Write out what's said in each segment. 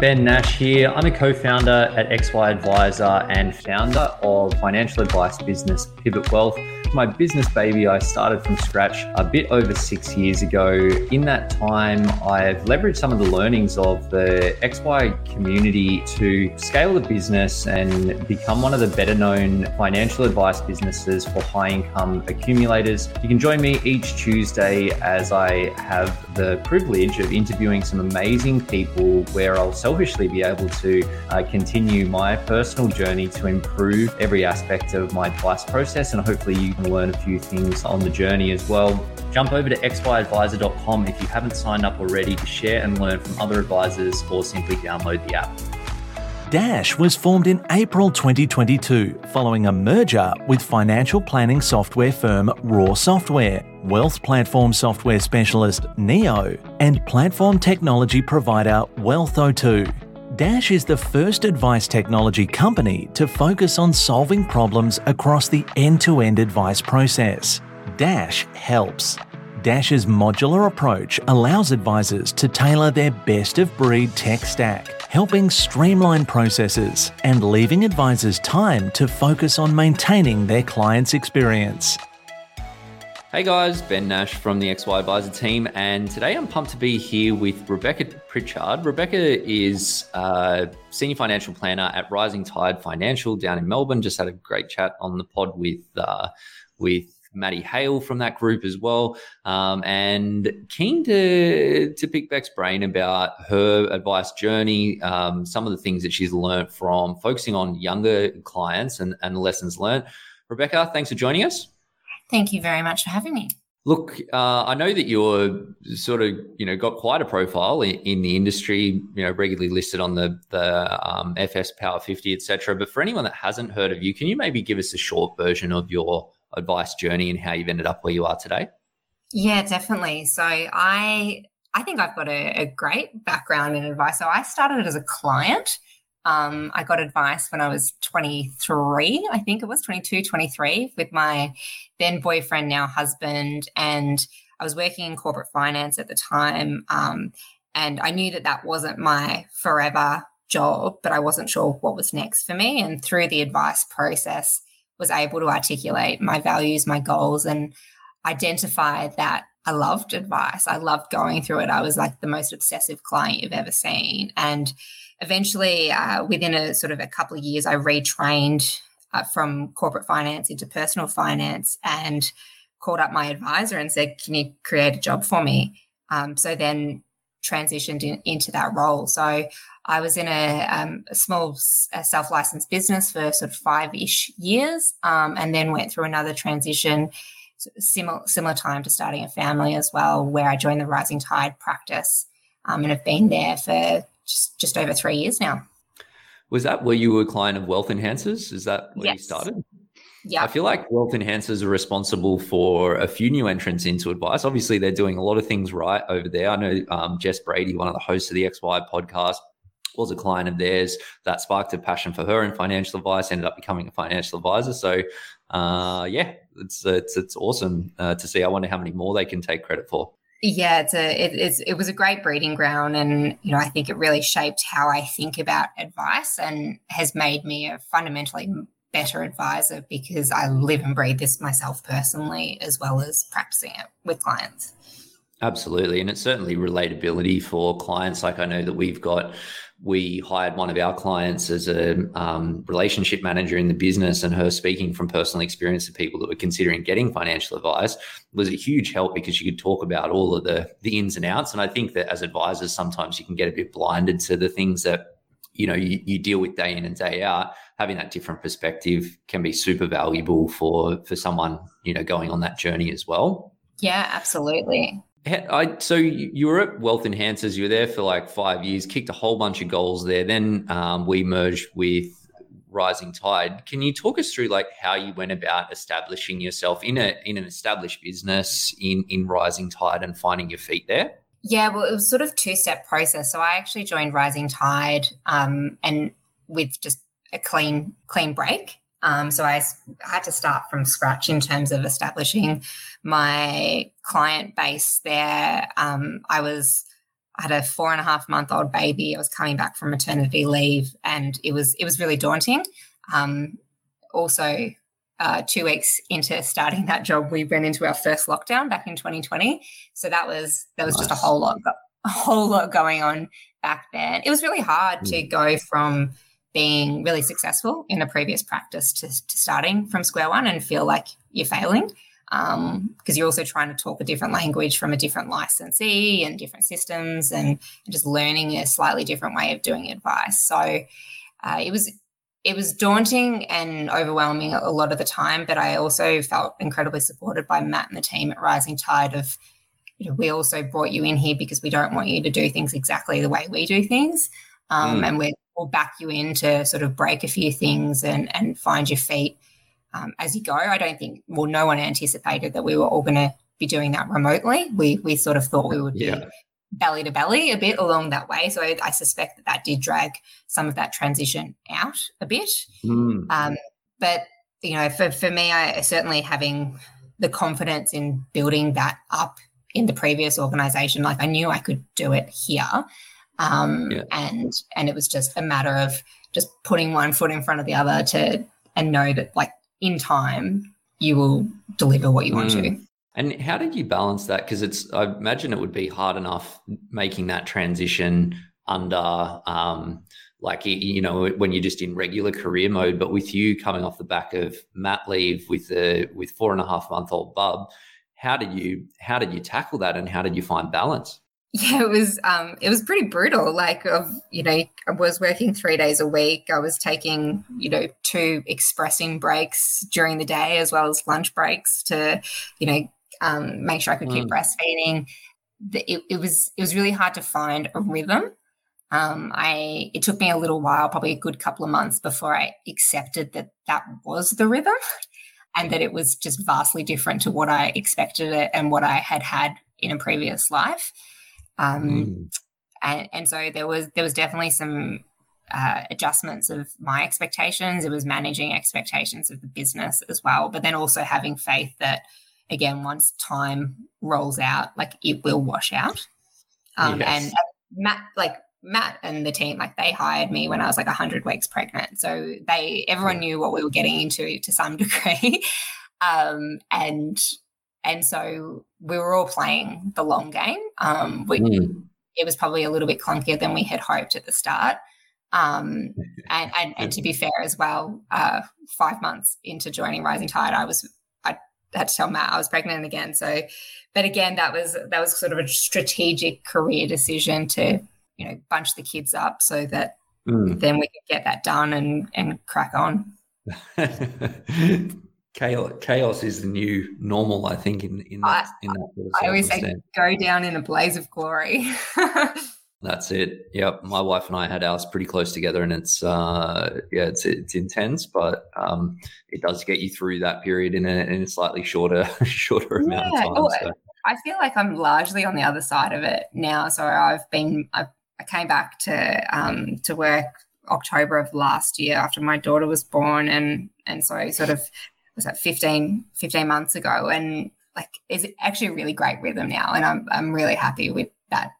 Ben Nash here. I'm a co founder at XY Advisor and founder of financial advice business Pivot Wealth my business baby I started from scratch a bit over six years ago. In that time, I've leveraged some of the learnings of the XY community to scale the business and become one of the better known financial advice businesses for high income accumulators. You can join me each Tuesday as I have the privilege of interviewing some amazing people where I'll selfishly be able to uh, continue my personal journey to improve every aspect of my advice process and hopefully you can learn a few things on the journey as well. Jump over to xyadvisor.com if you haven't signed up already to share and learn from other advisors or simply download the app. Dash was formed in April 2022 following a merger with financial planning software firm Raw Software, wealth platform software specialist Neo, and platform technology provider WealthO2. Dash is the first advice technology company to focus on solving problems across the end to end advice process. Dash helps. Dash's modular approach allows advisors to tailor their best of breed tech stack, helping streamline processes and leaving advisors time to focus on maintaining their clients' experience. Hey guys, Ben Nash from the XY Advisor team, and today I'm pumped to be here with Rebecca Pritchard. Rebecca is a senior financial planner at Rising Tide Financial down in Melbourne. Just had a great chat on the pod with uh, with Maddie Hale from that group as well, um, and keen to to pick Beck's brain about her advice journey, um, some of the things that she's learned from focusing on younger clients and, and lessons learned. Rebecca, thanks for joining us. Thank you very much for having me. Look, uh, I know that you're sort of, you know, got quite a profile in, in the industry, you know, regularly listed on the the um, FS Power 50, etc. But for anyone that hasn't heard of you, can you maybe give us a short version of your advice journey and how you've ended up where you are today? Yeah, definitely. So I I think I've got a, a great background in advice. So I started as a client um, I got advice when I was 23, I think it was 22, 23, with my then boyfriend, now husband. And I was working in corporate finance at the time. Um, and I knew that that wasn't my forever job, but I wasn't sure what was next for me. And through the advice process, was able to articulate my values, my goals, and identify that I loved advice. I loved going through it. I was like the most obsessive client you've ever seen. And eventually, uh, within a sort of a couple of years, I retrained uh, from corporate finance into personal finance and called up my advisor and said, Can you create a job for me? Um, so then transitioned in, into that role. So I was in a, um, a small self licensed business for sort of five ish years um, and then went through another transition. Similar, similar time to starting a family as well, where I joined the Rising Tide practice um, and have been there for just, just over three years now. Was that where you were a client of Wealth Enhancers? Is that where yes. you started? Yeah. I feel like Wealth Enhancers are responsible for a few new entrants into advice. Obviously, they're doing a lot of things right over there. I know um, Jess Brady, one of the hosts of the XY podcast, was a client of theirs that sparked a passion for her in financial advice, ended up becoming a financial advisor. So, uh, yeah, it's, it's, it's awesome uh, to see. I wonder how many more they can take credit for. Yeah, it's a it, it's, it was a great breeding ground, and you know I think it really shaped how I think about advice, and has made me a fundamentally better advisor because I live and breathe this myself personally, as well as practicing it with clients. Absolutely, and it's certainly relatability for clients. Like I know that we've got we hired one of our clients as a um, relationship manager in the business, and her speaking from personal experience to people that were considering getting financial advice was a huge help because she could talk about all of the the ins and outs. And I think that as advisors, sometimes you can get a bit blinded to the things that you know you, you deal with day in and day out. Having that different perspective can be super valuable for for someone you know going on that journey as well. Yeah, absolutely. I, so you were at Wealth Enhancers. You were there for like five years, kicked a whole bunch of goals there. Then um, we merged with Rising Tide. Can you talk us through like how you went about establishing yourself in a in an established business in in Rising Tide and finding your feet there? Yeah, well, it was sort of two step process. So I actually joined Rising Tide, um, and with just a clean clean break. Um, so I had to start from scratch in terms of establishing my client base there. Um, I was I had a four and a half month old baby. I was coming back from maternity leave, and it was it was really daunting. Um, also, uh, two weeks into starting that job, we went into our first lockdown back in 2020. So that was that was nice. just a whole lot a whole lot going on back then. It was really hard mm. to go from being really successful in a previous practice to, to starting from square one and feel like you're failing because um, you're also trying to talk a different language from a different licensee and different systems and, and just learning a slightly different way of doing advice. So uh, it was it was daunting and overwhelming a lot of the time, but I also felt incredibly supported by Matt and the team at Rising Tide of you know, we also brought you in here because we don't want you to do things exactly the way we do things. Um, mm. And we will back you in to sort of break a few things and, and find your feet um, as you go. I don't think, well, no one anticipated that we were all going to be doing that remotely. We we sort of thought we would be yeah. belly to belly a bit along that way. So I, I, suspect that that did drag some of that transition out a bit. Mm. Um, but you know, for for me, I certainly having the confidence in building that up in the previous organization, like I knew I could do it here. Um, yeah. and and it was just a matter of just putting one foot in front of the other to and know that like in time, you will deliver what you want mm. to. And how did you balance that? Because it's, I imagine it would be hard enough making that transition under, um, like you know, when you're just in regular career mode. But with you coming off the back of mat leave with the with four and a half month old bub, how did you how did you tackle that, and how did you find balance? Yeah, it was um, it was pretty brutal. Like, of you know, I was working three days a week. I was taking you know two expressing breaks during the day as well as lunch breaks to you know um, make sure I could keep mm. breastfeeding. It, it was it was really hard to find a rhythm. Um, I it took me a little while, probably a good couple of months before I accepted that that was the rhythm, and that it was just vastly different to what I expected it and what I had had in a previous life. Um, mm. and, and so there was there was definitely some uh, adjustments of my expectations. It was managing expectations of the business as well, but then also having faith that again, once time rolls out, like it will wash out. Um, yes. And Matt, like Matt and the team, like they hired me when I was like 100 weeks pregnant. So they, everyone knew what we were getting into to some degree. um, and and so we were all playing the long game. Um, we, mm. It was probably a little bit clunkier than we had hoped at the start. Um, and, and, and, to be fair as well, uh, five months into joining Rising Tide, I was I had to tell Matt I was pregnant again. So, but again, that was that was sort of a strategic career decision to you know bunch the kids up so that mm. then we could get that done and and crack on. chaos, chaos is the new normal. I think in in that, I, in that sort of I always say go down in a blaze of glory. That's it. Yep. My wife and I had ours pretty close together, and it's uh, yeah, it's it's intense, but um, it does get you through that period in a, in a slightly shorter shorter amount of time. Oh, so. I feel like I'm largely on the other side of it now. So I've been I've, I came back to um, to work October of last year after my daughter was born, and and so sort of was that 15, 15 months ago and like is actually a really great rhythm now and I'm I'm really happy with that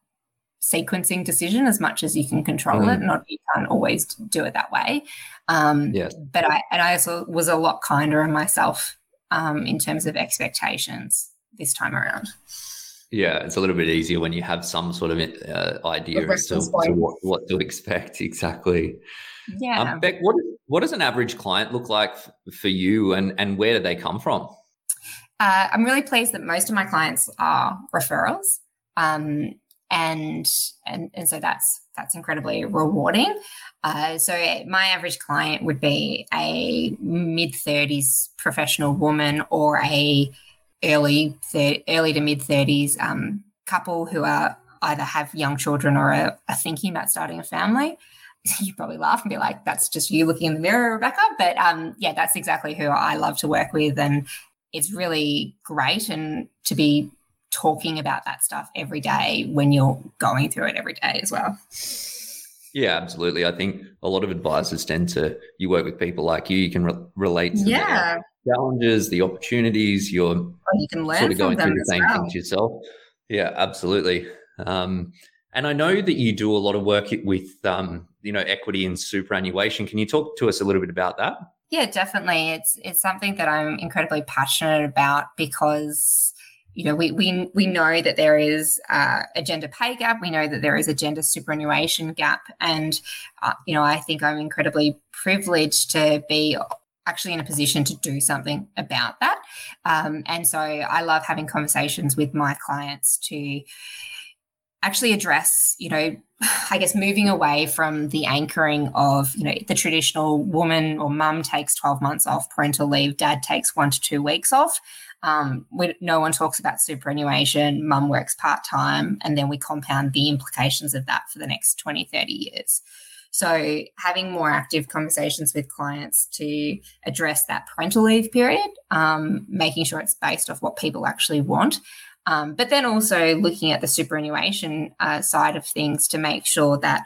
sequencing decision as much as you can control mm. it. Not you can't always do it that way. Um, yes. But I and I also was a lot kinder on myself um, in terms of expectations this time around. Yeah, it's a little bit easier when you have some sort of uh, idea as to, to what, what, to expect. Exactly. Yeah. Um, Beck, what what does an average client look like f- for you, and and where do they come from? Uh, I'm really pleased that most of my clients are referrals, um, and and and so that's that's incredibly rewarding. Uh, so my average client would be a mid 30s professional woman or a early thir- early to mid 30s um, couple who are either have young children or are, are thinking about starting a family, you probably laugh and be like, that's just you looking in the mirror, Rebecca. But um, yeah, that's exactly who I love to work with. And it's really great and to be talking about that stuff every day when you're going through it every day as well. Yeah, absolutely. I think a lot of advisors tend to, you work with people like you, you can re- relate to yeah. the challenges, the opportunities, you're you can learn sort of going through the same well. things yourself. Yeah, absolutely. Um, and I know that you do a lot of work with, um, you know, equity and superannuation. Can you talk to us a little bit about that? Yeah, definitely. It's it's something that I'm incredibly passionate about because you know we we we know that there is uh, a gender pay gap. We know that there is a gender superannuation gap, and uh, you know I think I'm incredibly privileged to be actually in a position to do something about that. Um, and so I love having conversations with my clients to actually address, you know, I guess moving away from the anchoring of, you know, the traditional woman or mum takes 12 months off parental leave, dad takes one to two weeks off. Um, we, no one talks about superannuation, mum works part time, and then we compound the implications of that for the next 20, 30 years. So, having more active conversations with clients to address that parental leave period, um, making sure it's based off what people actually want, um, but then also looking at the superannuation uh, side of things to make sure that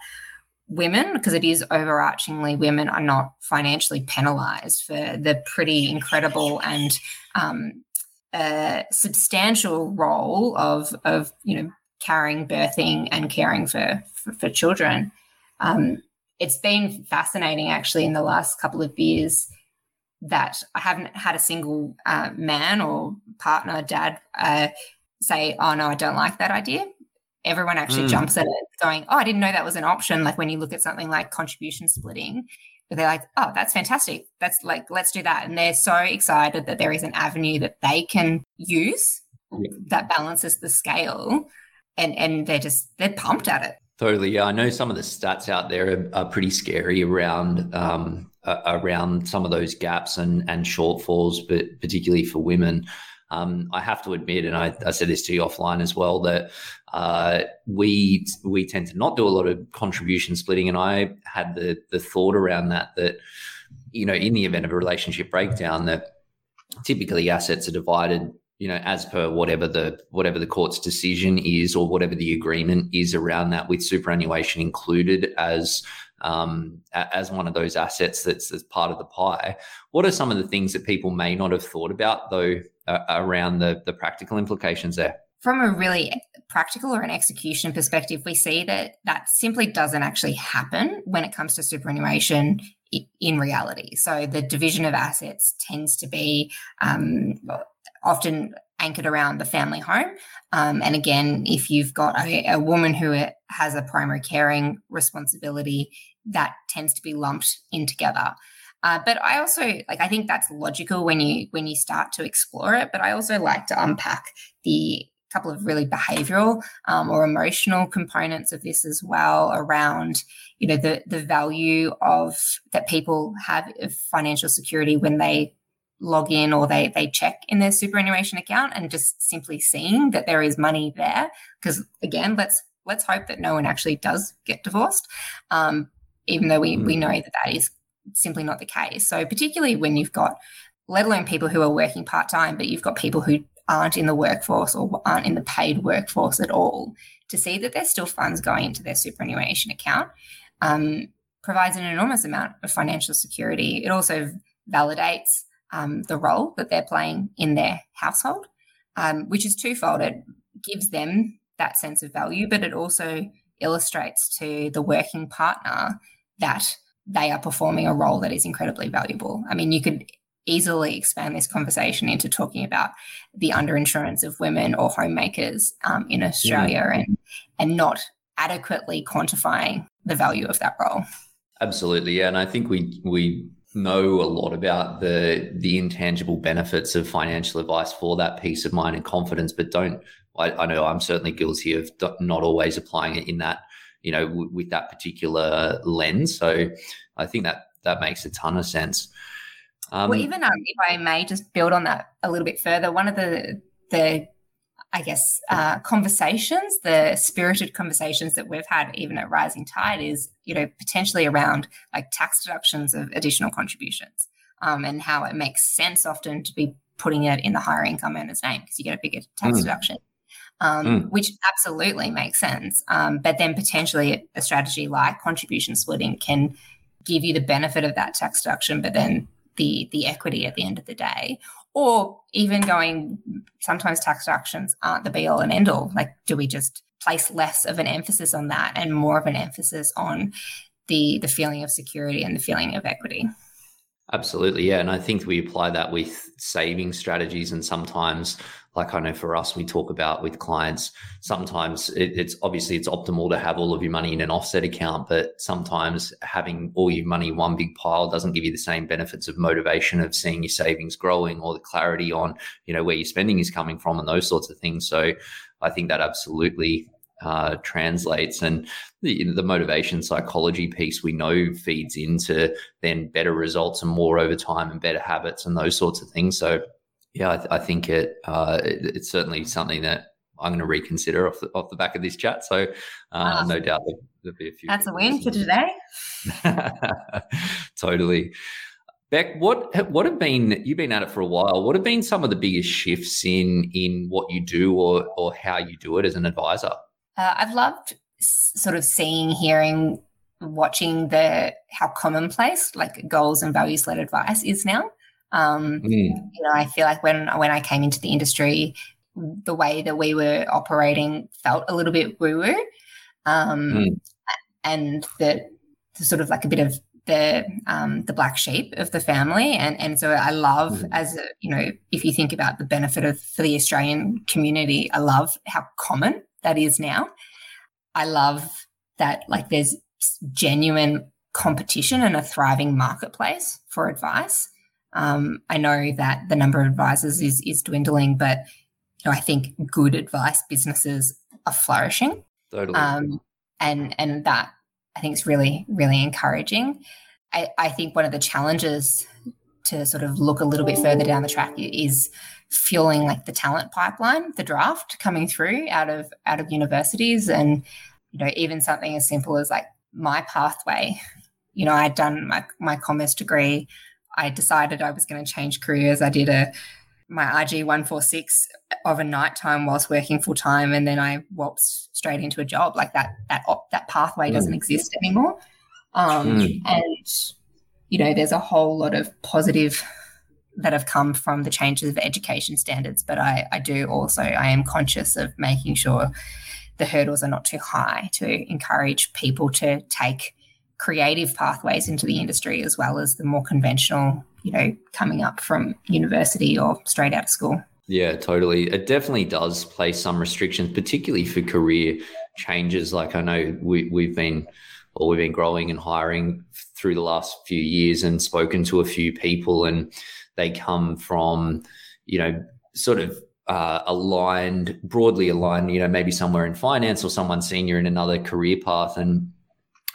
women, because it is overarchingly women, are not financially penalized for the pretty incredible and um, uh, substantial role of, of, you know, carrying, birthing, and caring for, for, for children. Um, it's been fascinating actually in the last couple of years that I haven't had a single uh, man or partner, dad, uh, say, oh, no, I don't like that idea. Everyone actually mm. jumps at it, going, oh, I didn't know that was an option. Like when you look at something like contribution splitting, but they're like, oh, that's fantastic. That's like, let's do that. And they're so excited that there is an avenue that they can use yeah. that balances the scale. And, and they're just, they're pumped at it. Totally. Yeah. I know some of the stats out there are, are pretty scary around, um, uh, around some of those gaps and, and shortfalls, but particularly for women. Um, I have to admit, and I, I, said this to you offline as well, that uh, we we tend to not do a lot of contribution splitting, and I had the the thought around that that you know in the event of a relationship breakdown that typically assets are divided you know as per whatever the whatever the court's decision is or whatever the agreement is around that with superannuation included as um, as one of those assets that's, that's part of the pie. What are some of the things that people may not have thought about, though, uh, around the, the practical implications there? From a really practical or an execution perspective, we see that that simply doesn't actually happen when it comes to superannuation in reality. So the division of assets tends to be um, often anchored around the family home. Um, and again, if you've got a, a, woman who has a primary caring responsibility, that tends to be lumped in together. Uh, but I also like I think that's logical when you when you start to explore it. But I also like to unpack the couple of really behavioral um, or emotional components of this as well around you know the the value of that people have of financial security when they log in or they they check in their superannuation account and just simply seeing that there is money there. Because again let's let's hope that no one actually does get divorced um, even though we, mm. we know that that is simply not the case. So particularly when you've got let alone people who are working part-time but you've got people who aren't in the workforce or aren't in the paid workforce at all to see that there's still funds going into their superannuation account um, provides an enormous amount of financial security. It also validates um, the role that they're playing in their household, um, which is twofold. It gives them that sense of value, but it also illustrates to the working partner that they are performing a role that is incredibly valuable. I mean, you could easily expand this conversation into talking about the underinsurance of women or homemakers um, in Australia yeah. and and not adequately quantifying the value of that role. Absolutely, yeah, and I think we we know a lot about the the intangible benefits of financial advice for that peace of mind and confidence, but don't. I, I know I'm certainly guilty of not always applying it in that, you know, w- with that particular lens. So I think that that makes a ton of sense. Um, well, even um, if I may just build on that a little bit further, one of the the I guess, uh, conversations, the spirited conversations that we've had even at Rising Tide is, you know, potentially around like tax deductions of additional contributions um, and how it makes sense often to be putting it in the higher income earner's name because you get a bigger tax mm. deduction. Um, mm. which absolutely makes sense. Um, but then potentially a strategy like contribution splitting can give you the benefit of that tax deduction, but then the the equity at the end of the day or even going sometimes tax deductions aren't the be all and end all like do we just place less of an emphasis on that and more of an emphasis on the the feeling of security and the feeling of equity? Absolutely yeah. And i think we apply that with saving strategies and sometimes like I know for us, we talk about with clients, sometimes it, it's obviously it's optimal to have all of your money in an offset account, but sometimes having all your money in one big pile doesn't give you the same benefits of motivation of seeing your savings growing or the clarity on, you know, where your spending is coming from and those sorts of things. So I think that absolutely uh, translates and the, the motivation psychology piece we know feeds into then better results and more over time and better habits and those sorts of things. So yeah, I, th- I think it, uh, it, it's certainly something that I'm going to reconsider off the, off the back of this chat. So, uh, no doubt there'll, there'll, be a few. That's a win for today. totally. Beck, what what have been you've been at it for a while? What have been some of the biggest shifts in in what you do or or how you do it as an advisor? Uh, I've loved sort of seeing, hearing, watching the how commonplace like goals and values led advice is now. Um, mm. You know, I feel like when when I came into the industry, the way that we were operating felt a little bit woo woo, um, mm. and the, the, sort of like a bit of the um, the black sheep of the family, and and so I love mm. as a, you know if you think about the benefit of for the Australian community, I love how common that is now. I love that like there's genuine competition and a thriving marketplace for advice. Um, I know that the number of advisors is is dwindling, but you know, I think good advice businesses are flourishing. Totally. Um, and and that I think is really really encouraging. I, I think one of the challenges to sort of look a little bit further down the track is fueling like the talent pipeline, the draft coming through out of out of universities, and you know even something as simple as like my pathway. You know, I'd done my my commerce degree. I decided I was going to change careers. I did a my RG 146 of a night time whilst working full time and then I waltzed straight into a job like that that that pathway doesn't mm. exist anymore um, mm. and you know there's a whole lot of positive that have come from the changes of education standards but I I do also I am conscious of making sure the hurdles are not too high to encourage people to take creative pathways into the industry as well as the more conventional, you know, coming up from university or straight out of school. Yeah, totally. It definitely does place some restrictions, particularly for career changes. Like I know we, we've been or we've been growing and hiring through the last few years and spoken to a few people and they come from, you know, sort of uh, aligned, broadly aligned, you know, maybe somewhere in finance or someone senior in another career path. And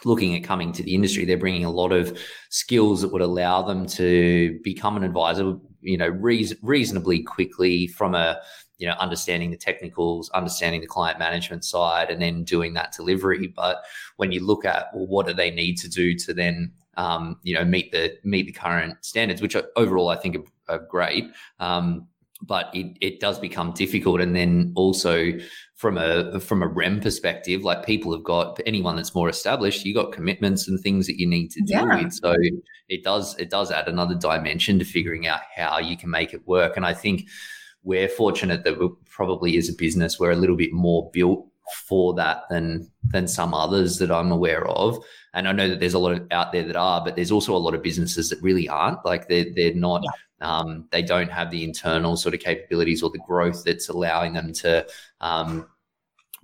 looking at coming to the industry, they're bringing a lot of skills that would allow them to become an advisor, you know, re- reasonably quickly from a, you know, understanding the technicals, understanding the client management side, and then doing that delivery. But when you look at well, what do they need to do to then, um, you know, meet the meet the current standards, which are, overall I think are, are great. Um, but it, it does become difficult. And then also from a from a REM perspective, like people have got anyone that's more established, you got commitments and things that you need to deal yeah. with. So it does it does add another dimension to figuring out how you can make it work. And I think we're fortunate that we're probably as a business we're a little bit more built for that than than some others that I'm aware of. And I know that there's a lot of, out there that are, but there's also a lot of businesses that really aren't. Like they're they're not. Yeah. Um, they don't have the internal sort of capabilities or the growth that's allowing them to um,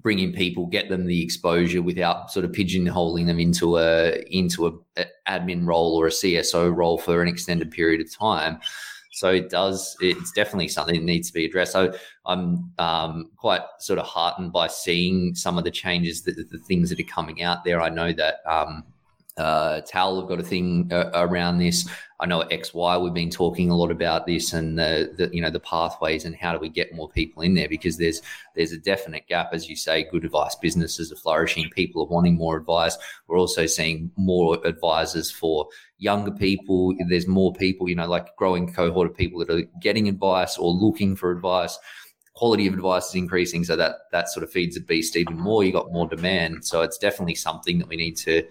bring in people, get them the exposure without sort of pigeonholing them into a into a, a admin role or a CSO role for an extended period of time. So it does. It's definitely something that needs to be addressed. So I'm um, quite sort of heartened by seeing some of the changes, that the things that are coming out there. I know that um, uh, Tal have got a thing uh, around this. I know at XY we've been talking a lot about this and the, the you know the pathways and how do we get more people in there because there's there's a definite gap as you say. Good advice businesses are flourishing. People are wanting more advice. We're also seeing more advisors for younger people. There's more people you know like growing cohort of people that are getting advice or looking for advice quality of advice is increasing so that that sort of feeds the beast even more you got more demand so it's definitely something that we need to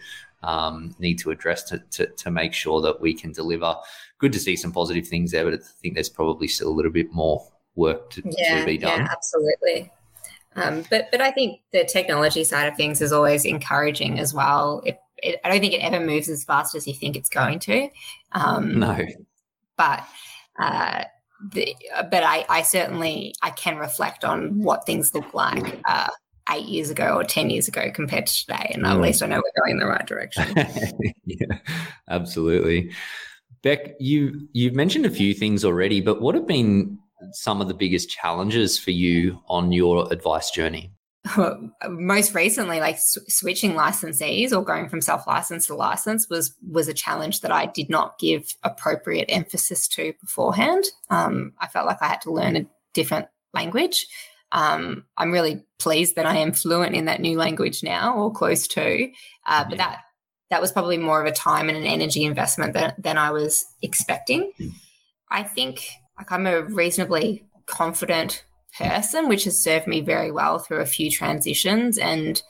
um, need to address to, to, to make sure that we can deliver. Good to see some positive things there, but I think there's probably still a little bit more work to, yeah, to be done. Yeah, absolutely. Um, but but I think the technology side of things is always encouraging as well. It, it, I don't think it ever moves as fast as you think it's going to. Um, no, but uh, the, but I, I certainly I can reflect on what things look like uh, eight years ago or 10 years ago compared to today. And at mm. least I know we're going in the right direction. yeah, absolutely. Beck, you, you've mentioned a few things already, but what have been some of the biggest challenges for you on your advice journey? Most recently, like sw- switching licensees or going from self-license to license was was a challenge that I did not give appropriate emphasis to beforehand. Um, I felt like I had to learn a different language um, I'm really pleased that I am fluent in that new language now, or close to. Uh, but that that was probably more of a time and an energy investment than, than I was expecting. I think like I'm a reasonably confident person, which has served me very well through a few transitions, and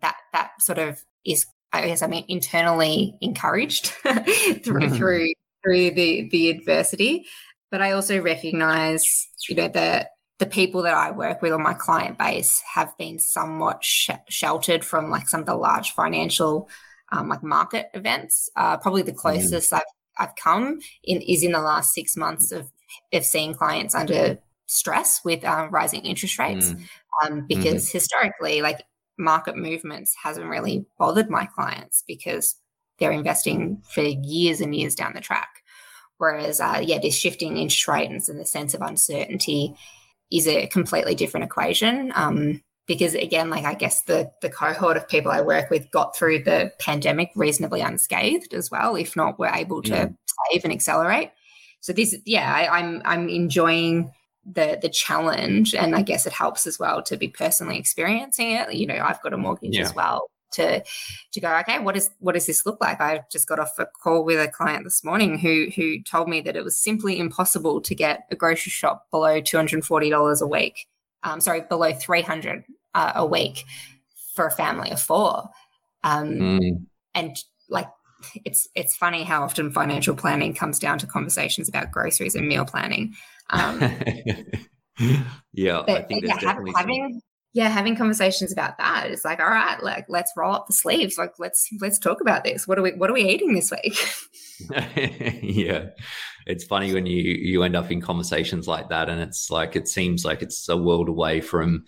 that that sort of is, I guess, I mean, internally encouraged through mm-hmm. through through the the adversity. But I also recognize, you know, that the people that I work with on my client base have been somewhat sh- sheltered from like some of the large financial um, like market events. Uh, probably the mm. closest mm. I've I've come in is in the last six months of of seeing clients under stress with um, rising interest rates, mm. um, because mm historically, like market movements hasn't really bothered my clients because they're investing for years and years down the track. Whereas, uh, yeah, this shifting interest rates and the sense of uncertainty is a completely different equation. Um, because again, like I guess the the cohort of people I work with got through the pandemic reasonably unscathed as well, if not were able to yeah. save and accelerate. So this, yeah, I, I'm I'm enjoying the the challenge, and I guess it helps as well to be personally experiencing it. You know, I've got a mortgage yeah. as well, to to go okay what is what does this look like? I just got off a call with a client this morning who who told me that it was simply impossible to get a grocery shop below $240 a week um, sorry below 300 uh, a week for a family of four. Um, mm. and like it's it's funny how often financial planning comes down to conversations about groceries and meal planning. Um, yeah but, i think yeah, having, having yeah, having conversations about that. It's like, all right, like let's roll up the sleeves. Like let's let's talk about this. What are we what are we eating this week? yeah. It's funny when you you end up in conversations like that and it's like it seems like it's a world away from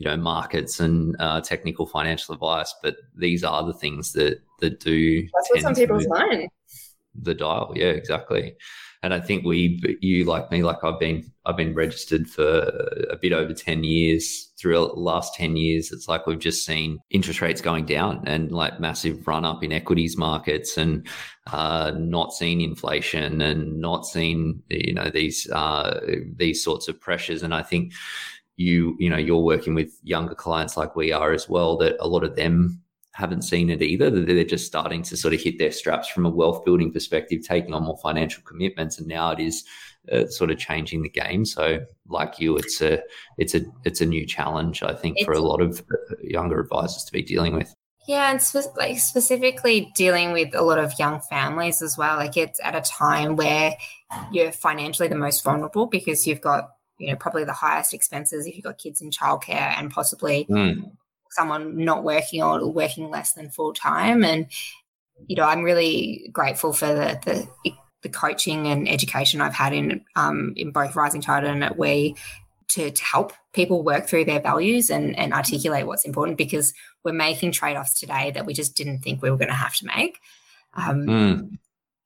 you know markets and uh, technical financial advice, but these are the things that that do. That's what's on people's mind. The dial, yeah, exactly and I think we, you like me, like I've been, I've been registered for a bit over 10 years through the last 10 years. It's like we've just seen interest rates going down and like massive run up in equities markets and, uh, not seen inflation and not seen, you know, these, uh, these sorts of pressures. And I think you, you know, you're working with younger clients like we are as well, that a lot of them haven't seen it either. They're just starting to sort of hit their straps from a wealth building perspective, taking on more financial commitments, and now it is uh, sort of changing the game. So, like you, it's a it's a it's a new challenge, I think, it's, for a lot of uh, younger advisors to be dealing with. Yeah, and spe- like specifically dealing with a lot of young families as well. Like it's at a time where you're financially the most vulnerable because you've got you know probably the highest expenses if you've got kids in childcare and possibly mm someone not working or working less than full time. And, you know, I'm really grateful for the, the, the coaching and education I've had in um, in both Rising Tide and at We to, to help people work through their values and, and articulate what's important because we're making trade-offs today that we just didn't think we were going to have to make. Um, mm.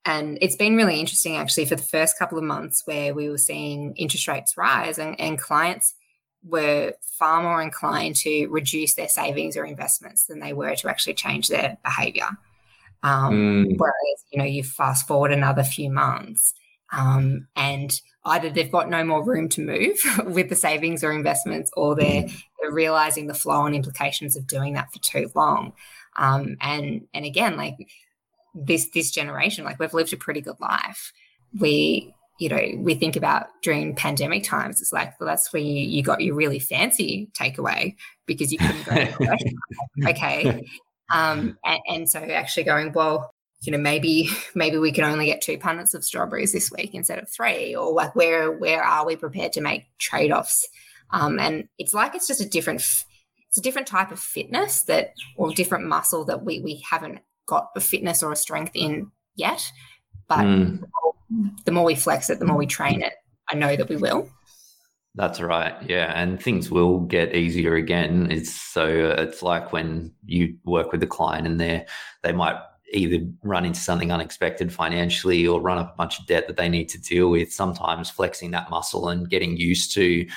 And it's been really interesting actually for the first couple of months where we were seeing interest rates rise and, and clients – were far more inclined to reduce their savings or investments than they were to actually change their behavior. Um, mm. Whereas, you know, you fast forward another few months um, and either they've got no more room to move with the savings or investments or they're, they're realizing the flow and implications of doing that for too long. Um, and, and again, like this, this generation, like we've lived a pretty good life. We, you know, we think about during pandemic times, it's like, well, that's where you, you got your really fancy takeaway because you couldn't go. okay. Um, and, and so actually going, well, you know, maybe maybe we can only get two punnets of strawberries this week instead of three, or like where where are we prepared to make trade offs? Um, and it's like it's just a different it's a different type of fitness that or different muscle that we we haven't got a fitness or a strength in yet. But mm. The, more, we flex it, the more we mm. train it. I know that we will. That's right. Yeah, and things will get easier again. It's so it's like when you work with the client and they they might either run into something unexpected financially or run up a bunch of debt that they need to deal with. Sometimes flexing that muscle and getting used to,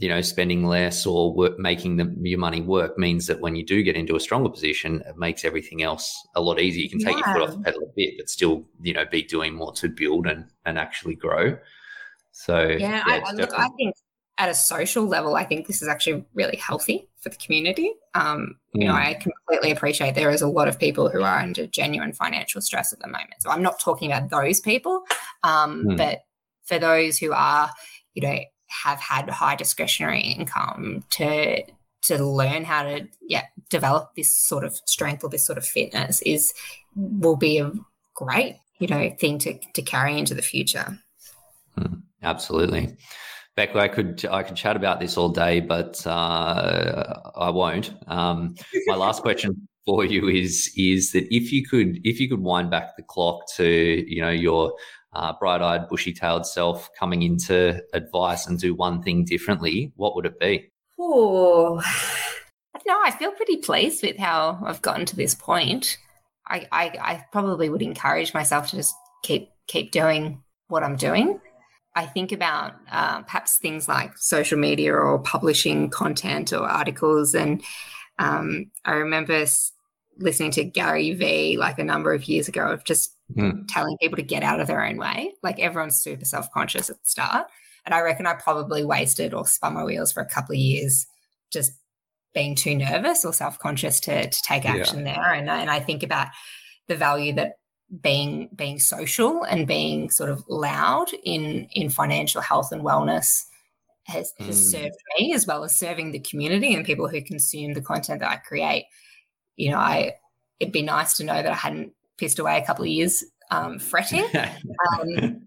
you know, spending less or work, making the, your money work means that when you do get into a stronger position, it makes everything else a lot easier. You can take yeah. your foot off the pedal a bit, but still, you know, be doing more to build and and actually grow. So yeah, yeah I, look, I think at a social level, I think this is actually really healthy for the community. Um, mm. You know, hmm. I completely appreciate there is a lot of people who are under genuine financial stress at the moment. So I'm not talking about those people, um, mm. but for those who are, you know, have had high discretionary income to to learn how to yeah develop this sort of strength or this sort of fitness is will be a great you know thing to to carry into the future. Mm. Absolutely. Beck, I could I could chat about this all day, but uh, I won't. Um, my last question for you is is that if you could if you could wind back the clock to you know your uh, bright-eyed, bushy-tailed self coming into advice and do one thing differently, what would it be? Oh, no, I feel pretty pleased with how I've gotten to this point. I, I, I probably would encourage myself to just keep keep doing what I'm doing. I think about uh, perhaps things like social media or publishing content or articles. And um, I remember listening to Gary Vee like a number of years ago of just mm. telling people to get out of their own way. Like everyone's super self conscious at the start. And I reckon I probably wasted or spun my wheels for a couple of years just being too nervous or self conscious to, to take action yeah. there. And, and I think about the value that being being social and being sort of loud in in financial health and wellness has, has mm. served me as well as serving the community and people who consume the content that I create. You know, I it'd be nice to know that I hadn't pissed away a couple of years um, fretting. um,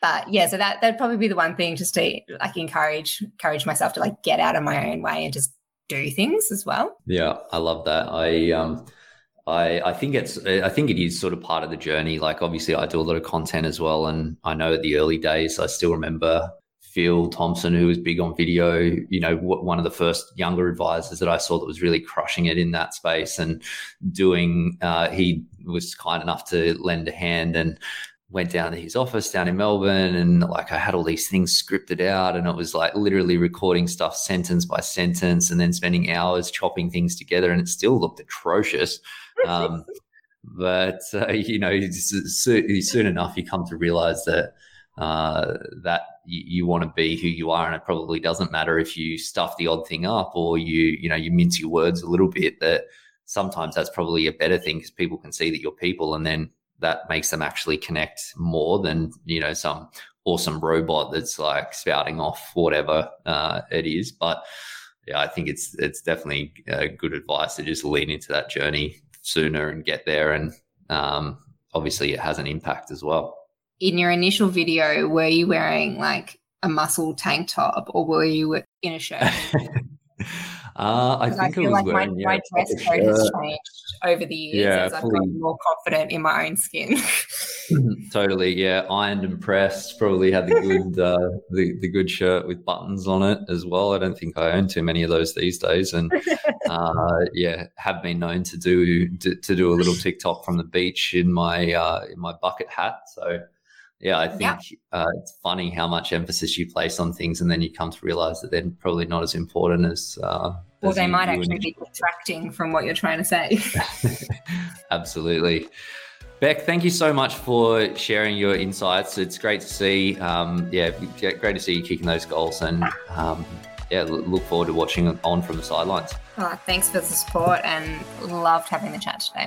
but yeah, so that that'd probably be the one thing just to like encourage encourage myself to like get out of my own way and just do things as well. Yeah, I love that. I um I, I think it's I think it is sort of part of the journey. Like obviously I do a lot of content as well. And I know at the early days I still remember Phil Thompson, who was big on video, you know, one of the first younger advisors that I saw that was really crushing it in that space and doing, uh, he was kind enough to lend a hand and went down to his office down in Melbourne and like I had all these things scripted out and it was like literally recording stuff sentence by sentence and then spending hours chopping things together and it still looked atrocious. Um, but uh, you know, soon enough, you come to realize that uh, that you, you want to be who you are, and it probably doesn't matter if you stuff the odd thing up or you you know you mince your words a little bit. That sometimes that's probably a better thing because people can see that you're people, and then that makes them actually connect more than you know some awesome robot that's like spouting off whatever uh, it is. But yeah, I think it's it's definitely uh, good advice to just lean into that journey sooner and get there. And um, obviously, it has an impact as well. In your initial video, were you wearing like a muscle tank top or were you in a shirt? Uh, I think I feel like wearing, my, yeah, my dress code has changed over the years yeah, as I've gotten more confident in my own skin. totally, yeah. Ironed and pressed. Probably had the good uh, the the good shirt with buttons on it as well. I don't think I own too many of those these days, and uh, yeah, have been known to do to, to, do a little TikTok from the beach in my uh, in my bucket hat. So yeah, I think. Uh, it's funny how much emphasis you place on things, and then you come to realize that they're probably not as important as uh, Or they you, might actually be detracting from what you're trying to say. Absolutely. Beck, thank you so much for sharing your insights. It's great to see, um, yeah, great to see you kicking those goals, and um, yeah, look forward to watching on from the sidelines. Oh, thanks for the support, and loved having the chat today.